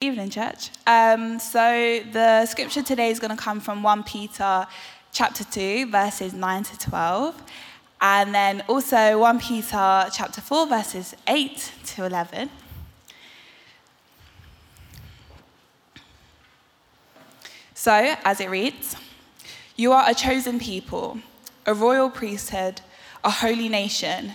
Evening, church. Um, so the scripture today is going to come from 1 Peter chapter 2, verses 9 to 12, and then also 1 Peter chapter 4, verses 8 to 11. So, as it reads, You are a chosen people, a royal priesthood, a holy nation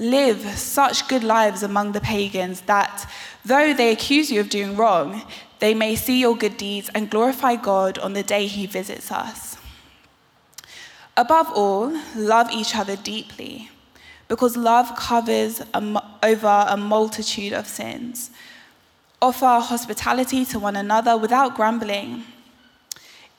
live such good lives among the pagans that, though they accuse you of doing wrong, they may see your good deeds and glorify God on the day he visits us. Above all, love each other deeply, because love covers a, over a multitude of sins. Offer hospitality to one another without grumbling.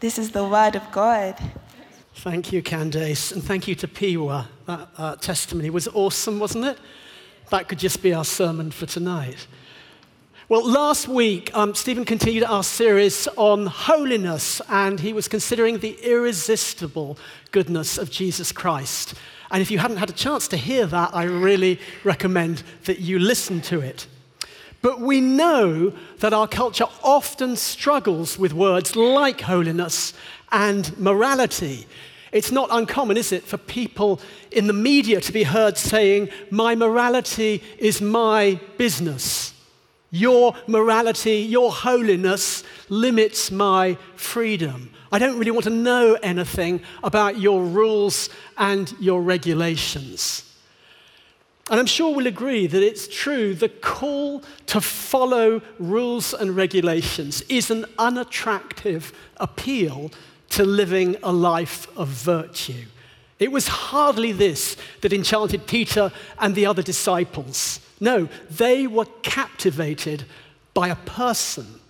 This is the word of God. Thank you, Candace, and thank you to Piwa. That uh, testimony was awesome, wasn't it? That could just be our sermon for tonight. Well, last week, um, Stephen continued our series on holiness, and he was considering the irresistible goodness of Jesus Christ. And if you hadn't had a chance to hear that, I really recommend that you listen to it. But we know that our culture often struggles with words like holiness and morality. It's not uncommon, is it, for people in the media to be heard saying, My morality is my business. Your morality, your holiness limits my freedom. I don't really want to know anything about your rules and your regulations. And I'm sure we'll agree that it's true the call to follow rules and regulations is an unattractive appeal to living a life of virtue. It was hardly this that enchanted Peter and the other disciples. No, they were captivated by a person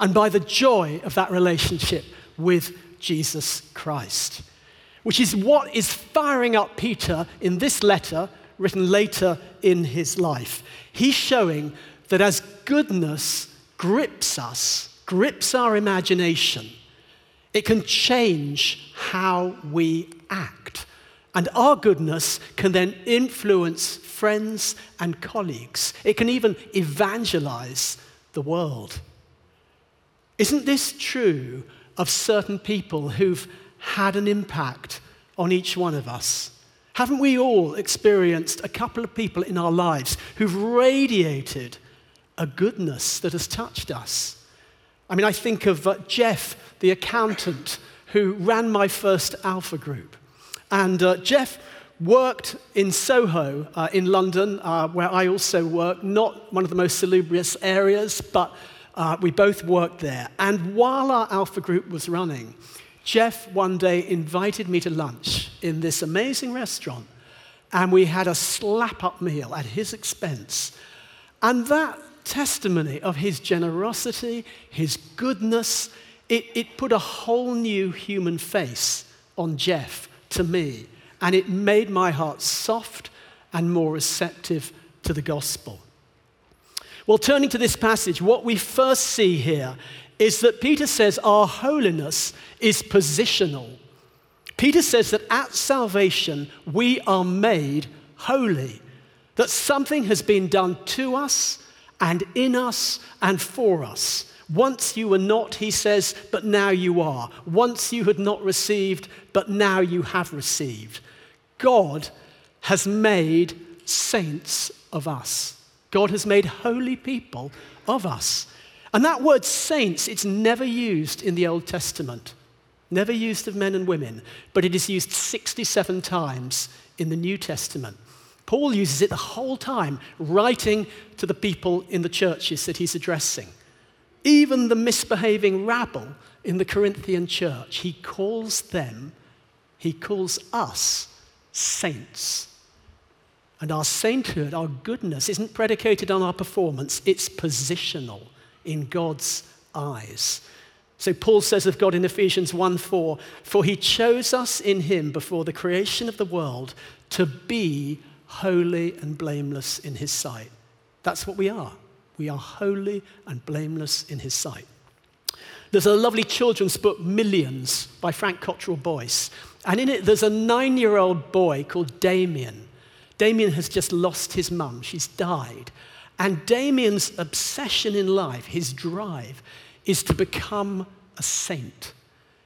and by the joy of that relationship with Jesus Christ, which is what is firing up Peter in this letter written later in his life. He's showing that as goodness grips us, grips our imagination, it can change how we act. And our goodness can then influence friends and colleagues. It can even evangelize the world. Isn't this true of certain people who've had an impact on each one of us? Haven't we all experienced a couple of people in our lives who've radiated a goodness that has touched us? I mean, I think of uh, Jeff, the accountant, who ran my first Alpha group. And uh, Jeff worked in Soho uh, in London, uh, where I also work, not one of the most salubrious areas, but uh, we both worked there. And while our Alpha group was running, Jeff one day invited me to lunch in this amazing restaurant, and we had a slap up meal at his expense. And that testimony of his generosity, his goodness, it, it put a whole new human face on Jeff to me, and it made my heart soft and more receptive to the gospel. Well, turning to this passage, what we first see here is that Peter says our holiness is positional. Peter says that at salvation we are made holy, that something has been done to us and in us and for us. Once you were not, he says, but now you are. Once you had not received, but now you have received. God has made saints of us. God has made holy people of us. And that word saints, it's never used in the Old Testament. never used of men and women, but it is used 67 times in the New Testament. Paul uses it the whole time, writing to the people in the churches that he's addressing. Even the misbehaving rabble in the Corinthian church, he calls them, he calls us saints. And our sainthood, our goodness, isn't predicated on our performance, it's positional in God's eyes. So Paul says of God in Ephesians 1 4, for he chose us in him before the creation of the world to be holy and blameless in his sight. That's what we are. We are holy and blameless in his sight. There's a lovely children's book, Millions, by Frank Cottrell Boyce. And in it, there's a nine year old boy called Damian. Damian has just lost his mum, she's died. And Damian's obsession in life, his drive, is to become a saint.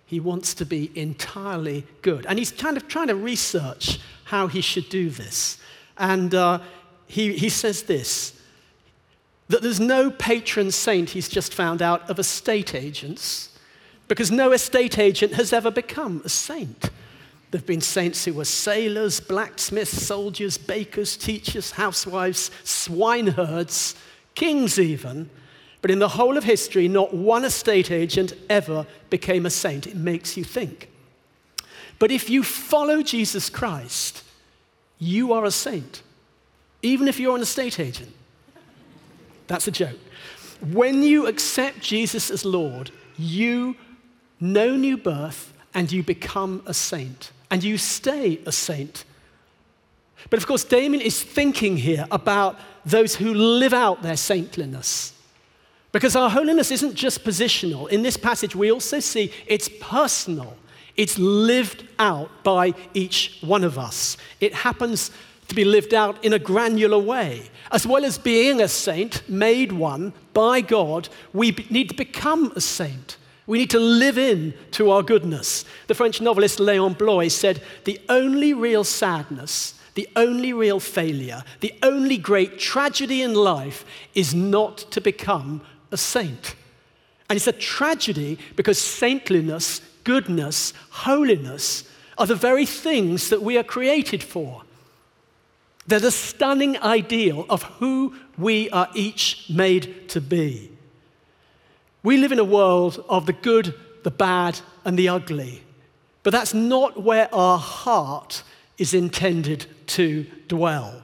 He wants to be entirely good. And he's kind of trying to research how he should do this. And uh, he, he says this that there's no patron saint, he's just found out, of estate agents, because no estate agent has ever become a saint. There have been saints who were sailors, blacksmiths, soldiers, bakers, teachers, housewives, swineherds, kings, even. But in the whole of history, not one estate agent ever became a saint. It makes you think. But if you follow Jesus Christ, you are a saint, even if you're an estate agent. That's a joke. When you accept Jesus as Lord, you know new birth and you become a saint, and you stay a saint. But of course, Damian is thinking here about those who live out their saintliness. Because our holiness isn't just positional. In this passage, we also see it's personal. It's lived out by each one of us. It happens to be lived out in a granular way. As well as being a saint, made one by God, we need to become a saint. We need to live in to our goodness. The French novelist Léon Bloy said, The only real sadness, the only real failure, the only great tragedy in life is not to become a saint. And it's a tragedy because saintliness goodness, holiness are the very things that we are created for. They're the stunning ideal of who we are each made to be. We live in a world of the good, the bad, and the ugly, but that's not where our heart is intended to dwell.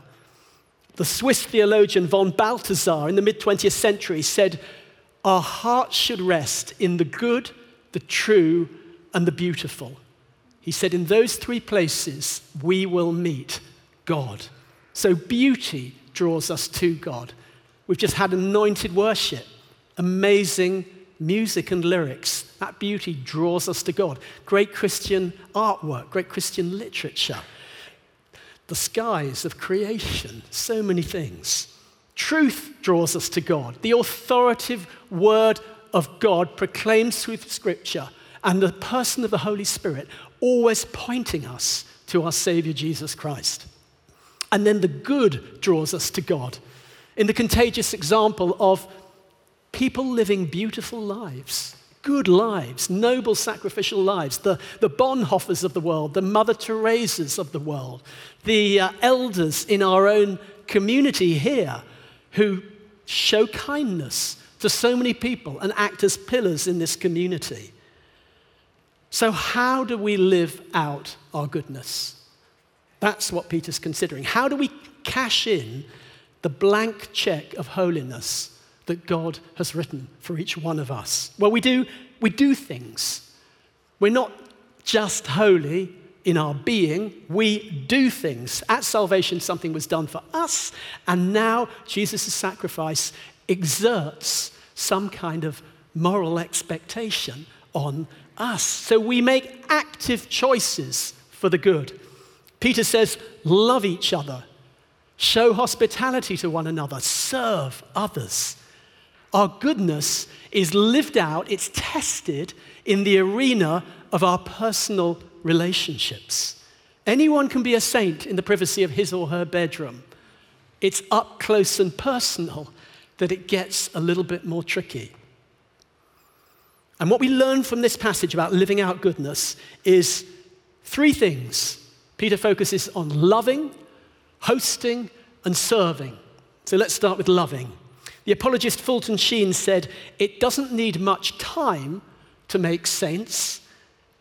The Swiss theologian von Balthasar in the mid 20th century said, Our hearts should rest in the good, the true, and the beautiful. He said, In those three places, we will meet God. So beauty draws us to God. We've just had anointed worship, amazing music and lyrics. That beauty draws us to God. Great Christian artwork, great Christian literature. The skies of creation, so many things. Truth draws us to God. The authoritative word of God proclaimed through Scripture and the person of the Holy Spirit always pointing us to our Savior Jesus Christ. And then the good draws us to God. In the contagious example of people living beautiful lives, good lives, noble sacrificial lives, the, the Bonhoeffers of the world, the Mother Teresa's of the world, the uh, elders in our own community here who show kindness to so many people and act as pillars in this community. So, how do we live out our goodness? That's what Peter's considering. How do we cash in the blank check of holiness that God has written for each one of us? Well, we do, we do things. We're not just holy in our being, we do things. At salvation, something was done for us, and now Jesus' sacrifice exerts some kind of moral expectation on us. So we make active choices for the good. Peter says, love each other, show hospitality to one another, serve others. Our goodness is lived out, it's tested in the arena of our personal relationships. Anyone can be a saint in the privacy of his or her bedroom. It's up close and personal that it gets a little bit more tricky. And what we learn from this passage about living out goodness is three things. Peter focuses on loving, hosting, and serving. So let's start with loving. The apologist Fulton Sheen said, It doesn't need much time to make sense,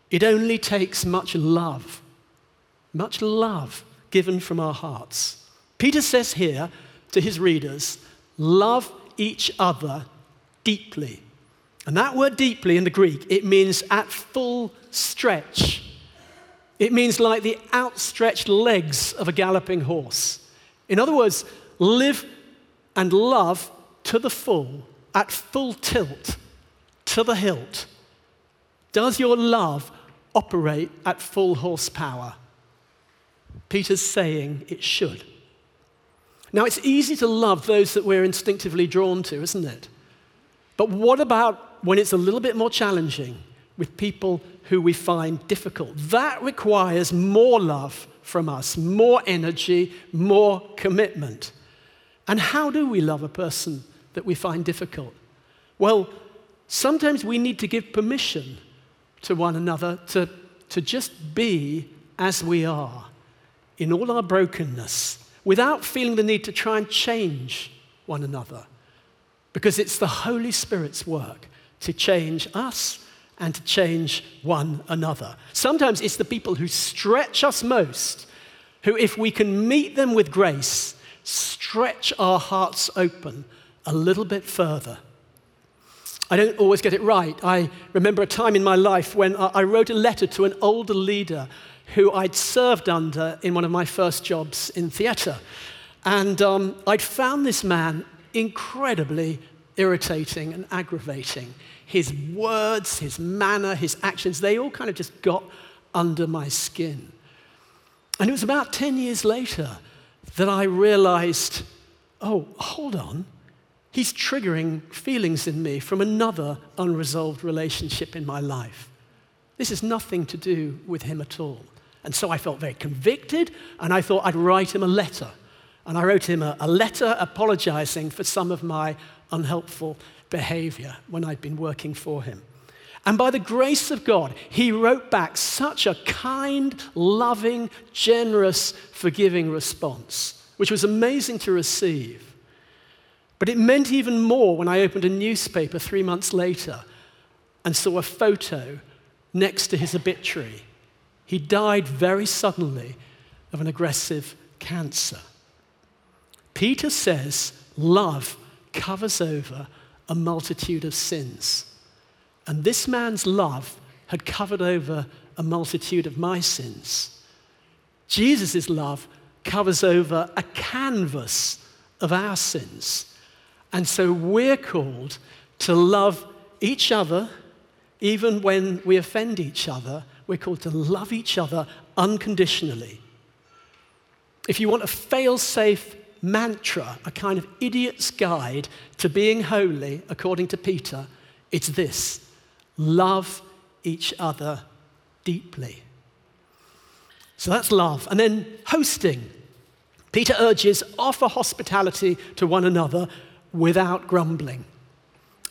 it only takes much love. Much love given from our hearts. Peter says here to his readers, Love each other deeply. And that word deeply in the Greek, it means at full stretch. It means like the outstretched legs of a galloping horse. In other words, live and love to the full, at full tilt, to the hilt. Does your love operate at full horsepower? Peter's saying it should. Now, it's easy to love those that we're instinctively drawn to, isn't it? But what about when it's a little bit more challenging with people who we find difficult? That requires more love from us, more energy, more commitment. And how do we love a person that we find difficult? Well, sometimes we need to give permission to one another to, to just be as we are in all our brokenness without feeling the need to try and change one another. Because it's the Holy Spirit's work to change us and to change one another. Sometimes it's the people who stretch us most, who, if we can meet them with grace, stretch our hearts open a little bit further. I don't always get it right. I remember a time in my life when I wrote a letter to an older leader who I'd served under in one of my first jobs in theatre. And um, I'd found this man incredibly irritating and aggravating. His words, his manner, his actions, they all kind of just got under my skin. And it was about 10 years later that I realized oh, hold on. He's triggering feelings in me from another unresolved relationship in my life. This has nothing to do with him at all. And so I felt very convicted, and I thought I'd write him a letter. And I wrote him a, a letter apologizing for some of my unhelpful behavior when I'd been working for him. And by the grace of God, he wrote back such a kind, loving, generous, forgiving response, which was amazing to receive. But it meant even more when I opened a newspaper three months later and saw a photo next to his obituary he died very suddenly of an aggressive cancer. Peter says love covers over a multitude of sins. And this man's love had covered over a multitude of my sins. Jesus' love covers over a canvas of our sins. And so we're called to love each other, even when we offend each other, we're called to love each other unconditionally. If you want a fail safe mantra, a kind of idiot's guide to being holy, according to Peter, it's this love each other deeply. So that's love. And then hosting. Peter urges offer hospitality to one another without grumbling.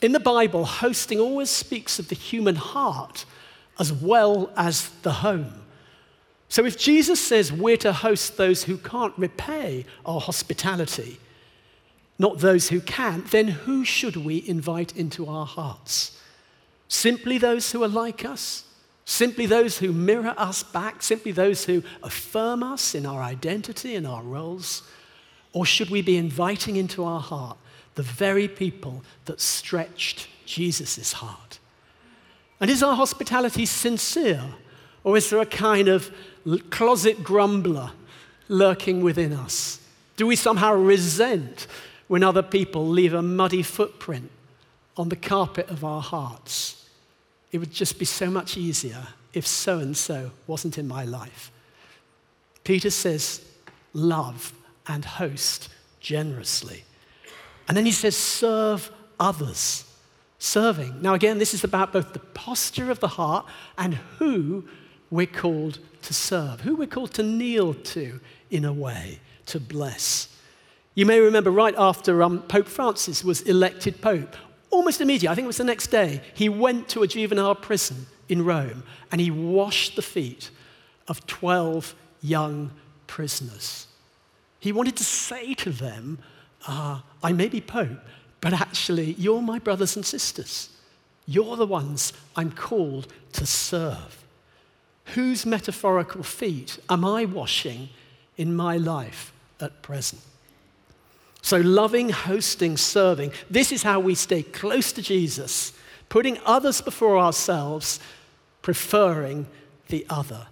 In the Bible, hosting always speaks of the human heart as well as the home. So if Jesus says we're to host those who can't repay our hospitality, not those who can, then who should we invite into our hearts? Simply those who are like us? Simply those who mirror us back? Simply those who affirm us in our identity and our roles? Or should we be inviting into our heart the very people that stretched Jesus' heart? And is our hospitality sincere? Or is there a kind of closet grumbler lurking within us? Do we somehow resent when other people leave a muddy footprint on the carpet of our hearts? It would just be so much easier if so and so wasn't in my life. Peter says, love and host generously. And then he says, serve others serving. Now, again, this is about both the posture of the heart and who we're called to serve, who we're called to kneel to in a way, to bless. You may remember right after um, Pope Francis was elected Pope, almost immediately, I think it was the next day, he went to a juvenile prison in Rome and he washed the feet of 12 young prisoners. He wanted to say to them, uh, I may be Pope, but actually, you're my brothers and sisters. You're the ones I'm called to serve. Whose metaphorical feet am I washing in my life at present? So, loving, hosting, serving, this is how we stay close to Jesus, putting others before ourselves, preferring the other.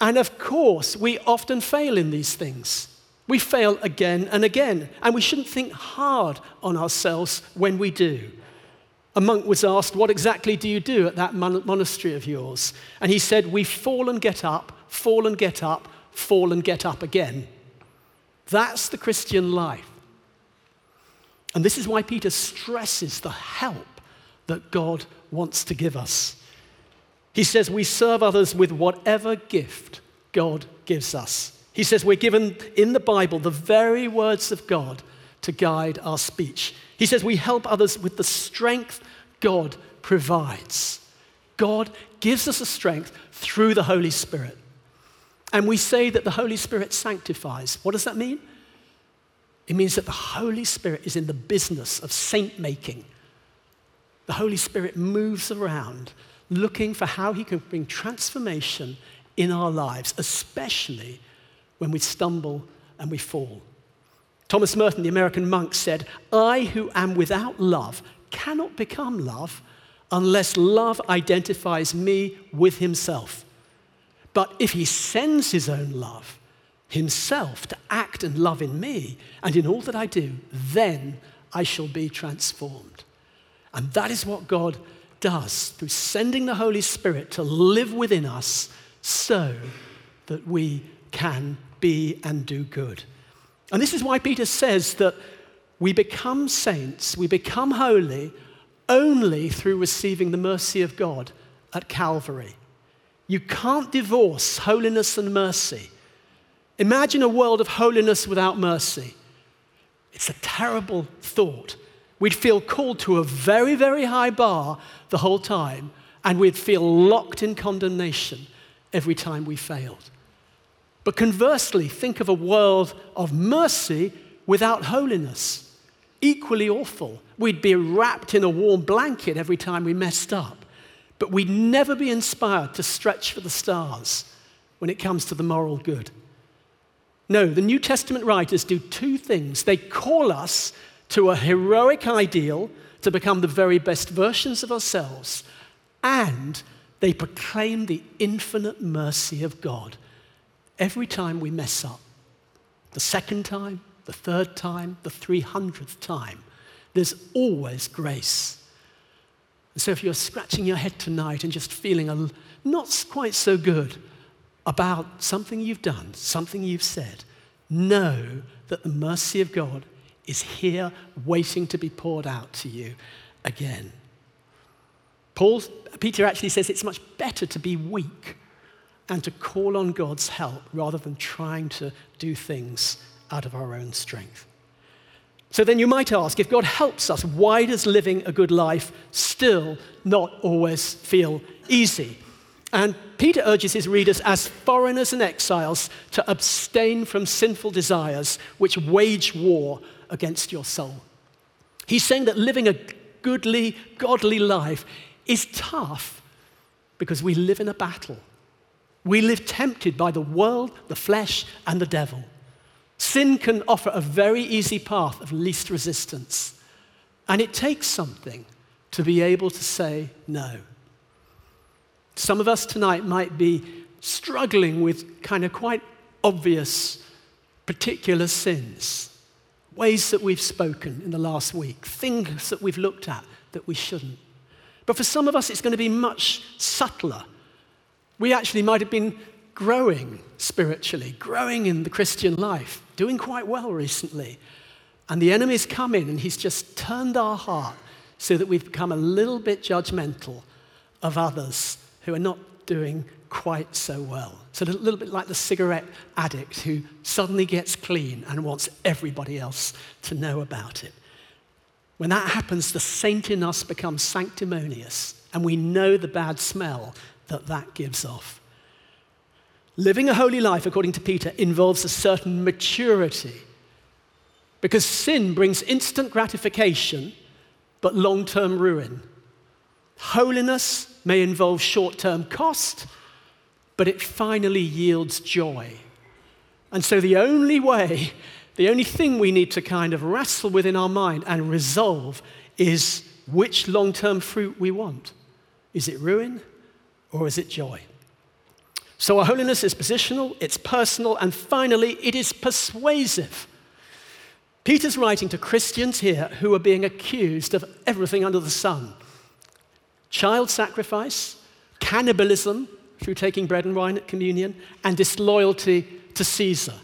And of course, we often fail in these things. We fail again and again, and we shouldn't think hard on ourselves when we do. A monk was asked, What exactly do you do at that mon- monastery of yours? And he said, We fall and get up, fall and get up, fall and get up again. That's the Christian life. And this is why Peter stresses the help that God wants to give us. He says, We serve others with whatever gift God gives us. He says, We're given in the Bible the very words of God to guide our speech. He says, We help others with the strength God provides. God gives us a strength through the Holy Spirit. And we say that the Holy Spirit sanctifies. What does that mean? It means that the Holy Spirit is in the business of saint making. The Holy Spirit moves around looking for how he can bring transformation in our lives, especially when we stumble and we fall. Thomas Merton, the American monk, said, I who am without love cannot become love unless love identifies me with himself. But if he sends his own love, himself, to act and love in me and in all that I do, then I shall be transformed. And that is what God does through sending the Holy Spirit to live within us so that we can be and do good. And this is why Peter says that we become saints, we become holy only through receiving the mercy of God at Calvary. You can't divorce holiness and mercy. Imagine a world of holiness without mercy. It's a terrible thought. We'd feel called to a very, very high bar the whole time, and we'd feel locked in condemnation every time we failed. But conversely, think of a world of mercy without holiness. Equally awful. We'd be wrapped in a warm blanket every time we messed up, but we'd never be inspired to stretch for the stars when it comes to the moral good. No, the New Testament writers do two things. They call us to a heroic ideal to become the very best versions of ourselves, and they proclaim the infinite mercy of God every time we mess up. The second time, the third time, the 300th time, there's always grace. So if you're scratching your head tonight and just feeling a, not quite so good about something you've done, something you've said, know that the mercy of God is here waiting to be poured out to you again. Paul, Peter actually says it's much better to be weak and to call on God's help rather than trying to do things out of our own strength. So then you might ask if God helps us, why does living a good life still not always feel easy? And Peter urges his readers, as foreigners and exiles, to abstain from sinful desires which wage war against your soul. He's saying that living a goodly, godly life is tough because we live in a battle. We live tempted by the world, the flesh, and the devil. Sin can offer a very easy path of least resistance. And it takes something to be able to say no. Some of us tonight might be struggling with kind of quite obvious particular sins, ways that we've spoken in the last week, things that we've looked at that we shouldn't. But for some of us, it's going to be much subtler. We actually might have been growing spiritually, growing in the Christian life, doing quite well recently. And the enemy's come in and he's just turned our heart so that we've become a little bit judgmental of others who are not doing quite so well. So, a little bit like the cigarette addict who suddenly gets clean and wants everybody else to know about it. When that happens, the saint in us becomes sanctimonious, and we know the bad smell that that gives off. Living a holy life, according to Peter, involves a certain maturity because sin brings instant gratification but long term ruin. Holiness may involve short term cost, but it finally yields joy. And so the only way, the only thing we need to kind of wrestle with in our mind and resolve is which long term fruit we want. Is it ruin or is it joy? So our holiness is positional, it's personal, and finally, it is persuasive. Peter's writing to Christians here who are being accused of everything under the sun child sacrifice, cannibalism through taking bread and wine at communion, and disloyalty to Caesar.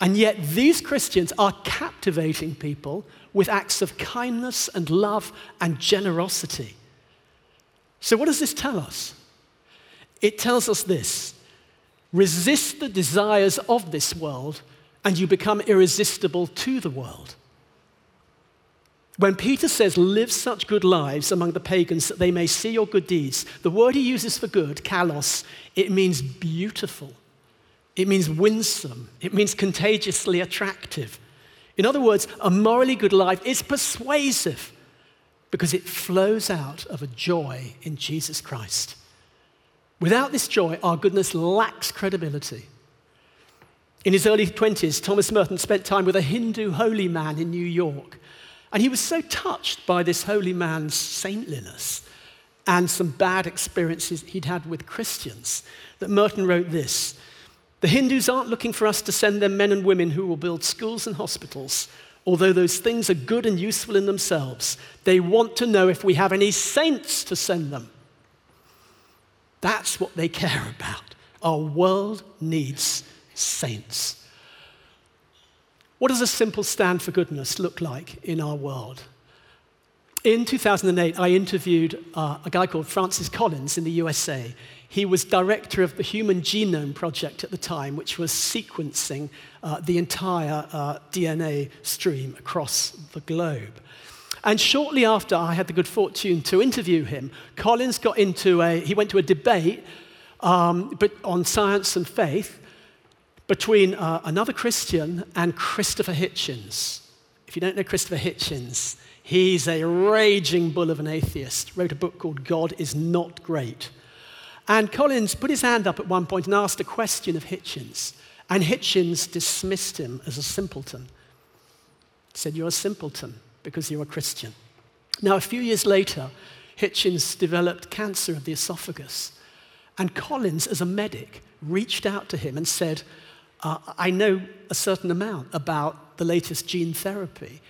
And yet, these Christians are captivating people with acts of kindness and love and generosity. So, what does this tell us? It tells us this resist the desires of this world, and you become irresistible to the world. When Peter says, live such good lives among the pagans that they may see your good deeds, the word he uses for good, kalos, it means beautiful. It means winsome. It means contagiously attractive. In other words, a morally good life is persuasive because it flows out of a joy in Jesus Christ. Without this joy, our goodness lacks credibility. In his early 20s, Thomas Merton spent time with a Hindu holy man in New York. And he was so touched by this holy man's saintliness and some bad experiences he'd had with Christians that Merton wrote this The Hindus aren't looking for us to send them men and women who will build schools and hospitals. Although those things are good and useful in themselves, they want to know if we have any saints to send them. That's what they care about. Our world needs saints. What does a simple stand for goodness look like in our world? In 2008, I interviewed uh, a guy called Francis Collins in the USA. He was director of the Human Genome Project at the time, which was sequencing uh, the entire uh, DNA stream across the globe. And shortly after I had the good fortune to interview him, Collins got into a, he went to a debate um, but on science and faith between uh, another Christian and Christopher Hitchens. If you don't know Christopher Hitchens, he's a raging bull of an atheist, wrote a book called God is Not Great. And Collins put his hand up at one point and asked a question of Hitchens. And Hitchens dismissed him as a simpleton. He said, You're a simpleton because you're a Christian. Now, a few years later, Hitchens developed cancer of the esophagus. And Collins, as a medic, reached out to him and said, uh, I know a certain amount about the latest gene therapy.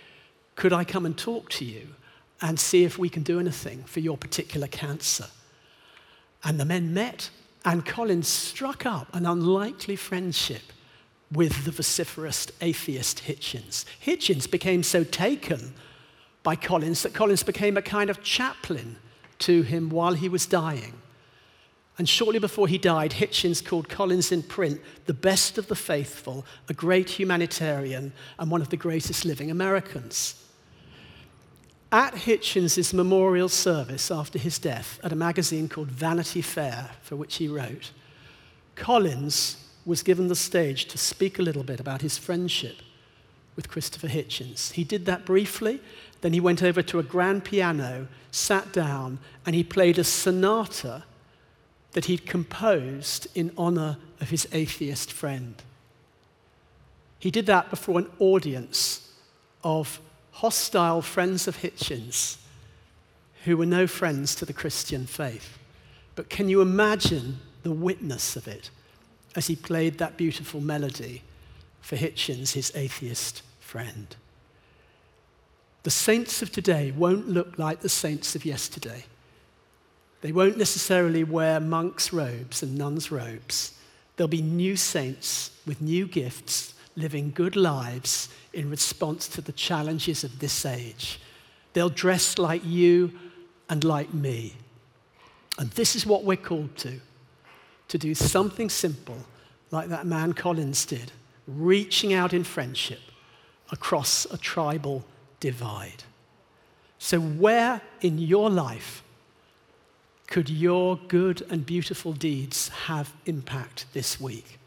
Could I come and talk to you and see if we can do anything for your particular cancer? And the men met, and Collins struck up an unlikely friendship with the vociferous atheist Hitchens. Hitchens became so taken by Collins that Collins became a kind of chaplain to him while he was dying. And shortly before he died, Hitchens called Collins in print the best of the faithful, a great humanitarian, and one of the greatest living Americans. At Hitchens' memorial service after his death at a magazine called Vanity Fair, for which he wrote, Collins was given the stage to speak a little bit about his friendship with Christopher Hitchens. He did that briefly, then he went over to a grand piano, sat down, and he played a sonata that he'd composed in honor of his atheist friend. He did that before an audience of hostile friends of Hitchens who were no friends to the Christian faith. But can you imagine the witness of it as he played that beautiful melody for Hitchens, his atheist friend? The saints of today won't look like the saints of yesterday. They won't necessarily wear monks' robes and nuns' robes. There'll be new saints with new gifts, living good lives in response to the challenges of this age. They'll dress like you and like me. And this is what we're called to to do something simple like that man Collins did, reaching out in friendship across a tribal divide. So, where in your life could your good and beautiful deeds have impact this week?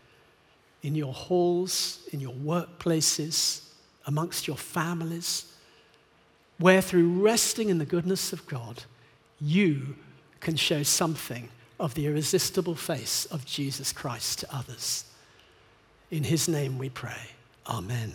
In your halls, in your workplaces, amongst your families, where through resting in the goodness of God, you can show something of the irresistible face of Jesus Christ to others. In his name we pray. Amen.